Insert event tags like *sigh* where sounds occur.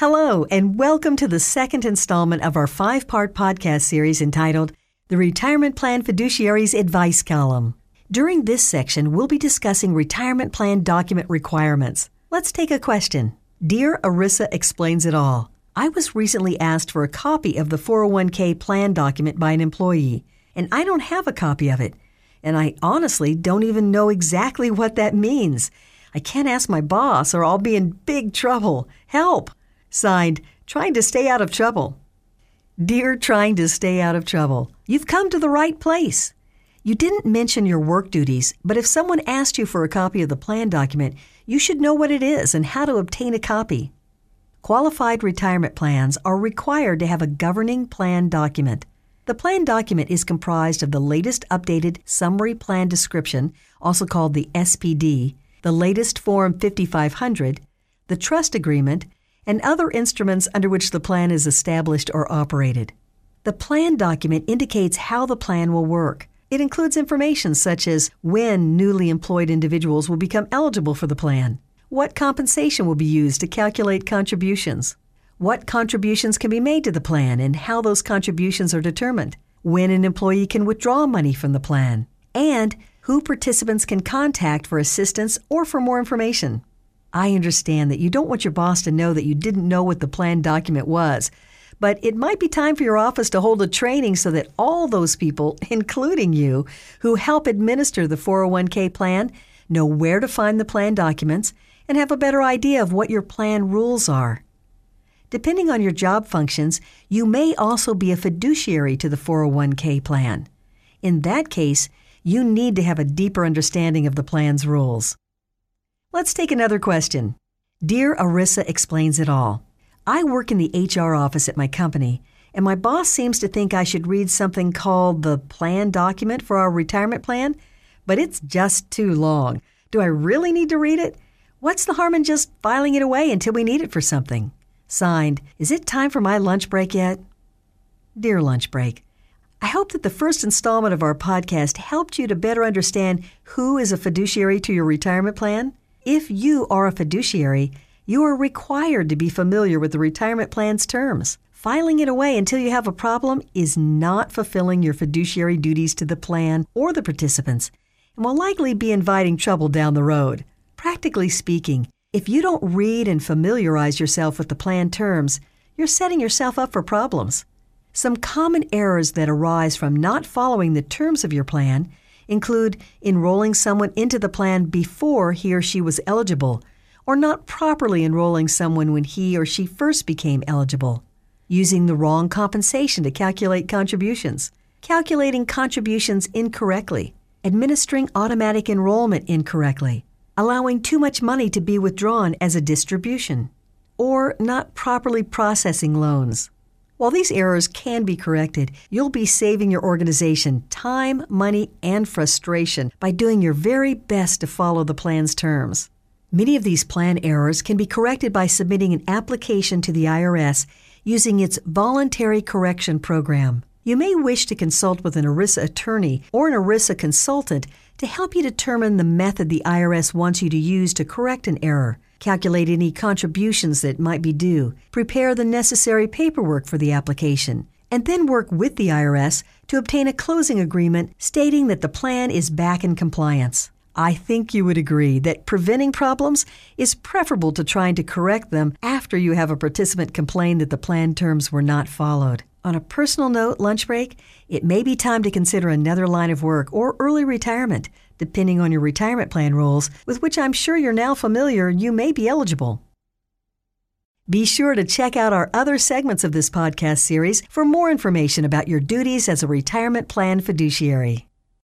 Hello, and welcome to the second installment of our five part podcast series entitled The Retirement Plan Fiduciary's Advice Column. During this section, we'll be discussing retirement plan document requirements. Let's take a question. Dear ERISA Explains It All, I was recently asked for a copy of the 401k plan document by an employee, and I don't have a copy of it. And I honestly don't even know exactly what that means. I can't ask my boss or I'll be in big trouble. Help! Signed, Trying to Stay Out of Trouble. Dear Trying to Stay Out of Trouble, you've come to the right place. You didn't mention your work duties, but if someone asked you for a copy of the plan document, you should know what it is and how to obtain a copy. Qualified retirement plans are required to have a governing plan document. The plan document is comprised of the latest updated summary plan description, also called the SPD, the latest Form 5500, the trust agreement, and other instruments under which the plan is established or operated. The plan document indicates how the plan will work. It includes information such as when newly employed individuals will become eligible for the plan, what compensation will be used to calculate contributions, what contributions can be made to the plan and how those contributions are determined, when an employee can withdraw money from the plan, and who participants can contact for assistance or for more information. I understand that you don't want your boss to know that you didn't know what the plan document was, but it might be time for your office to hold a training so that all those people, *laughs* including you, who help administer the 401k plan, know where to find the plan documents and have a better idea of what your plan rules are. Depending on your job functions, you may also be a fiduciary to the 401k plan. In that case, you need to have a deeper understanding of the plan's rules. Let's take another question. Dear ERISA explains it all. I work in the HR office at my company, and my boss seems to think I should read something called the plan document for our retirement plan, but it's just too long. Do I really need to read it? What's the harm in just filing it away until we need it for something? Signed, Is it time for my lunch break yet? Dear Lunch Break, I hope that the first installment of our podcast helped you to better understand who is a fiduciary to your retirement plan. If you are a fiduciary, you are required to be familiar with the retirement plan's terms. Filing it away until you have a problem is not fulfilling your fiduciary duties to the plan or the participants and will likely be inviting trouble down the road. Practically speaking, if you don't read and familiarize yourself with the plan terms, you're setting yourself up for problems. Some common errors that arise from not following the terms of your plan include enrolling someone into the plan before he or she was eligible, or not properly enrolling someone when he or she first became eligible, using the wrong compensation to calculate contributions, calculating contributions incorrectly, administering automatic enrollment incorrectly, allowing too much money to be withdrawn as a distribution, or not properly processing loans. While these errors can be corrected, you'll be saving your organization time, money, and frustration by doing your very best to follow the plan's terms. Many of these plan errors can be corrected by submitting an application to the IRS using its voluntary correction program. You may wish to consult with an ERISA attorney or an ERISA consultant to help you determine the method the IRS wants you to use to correct an error calculate any contributions that might be due, prepare the necessary paperwork for the application, and then work with the IRS to obtain a closing agreement stating that the plan is back in compliance. I think you would agree that preventing problems is preferable to trying to correct them after you have a participant complain that the plan terms were not followed. On a personal note, lunch break, it may be time to consider another line of work or early retirement Depending on your retirement plan rules, with which I'm sure you're now familiar, you may be eligible. Be sure to check out our other segments of this podcast series for more information about your duties as a retirement plan fiduciary.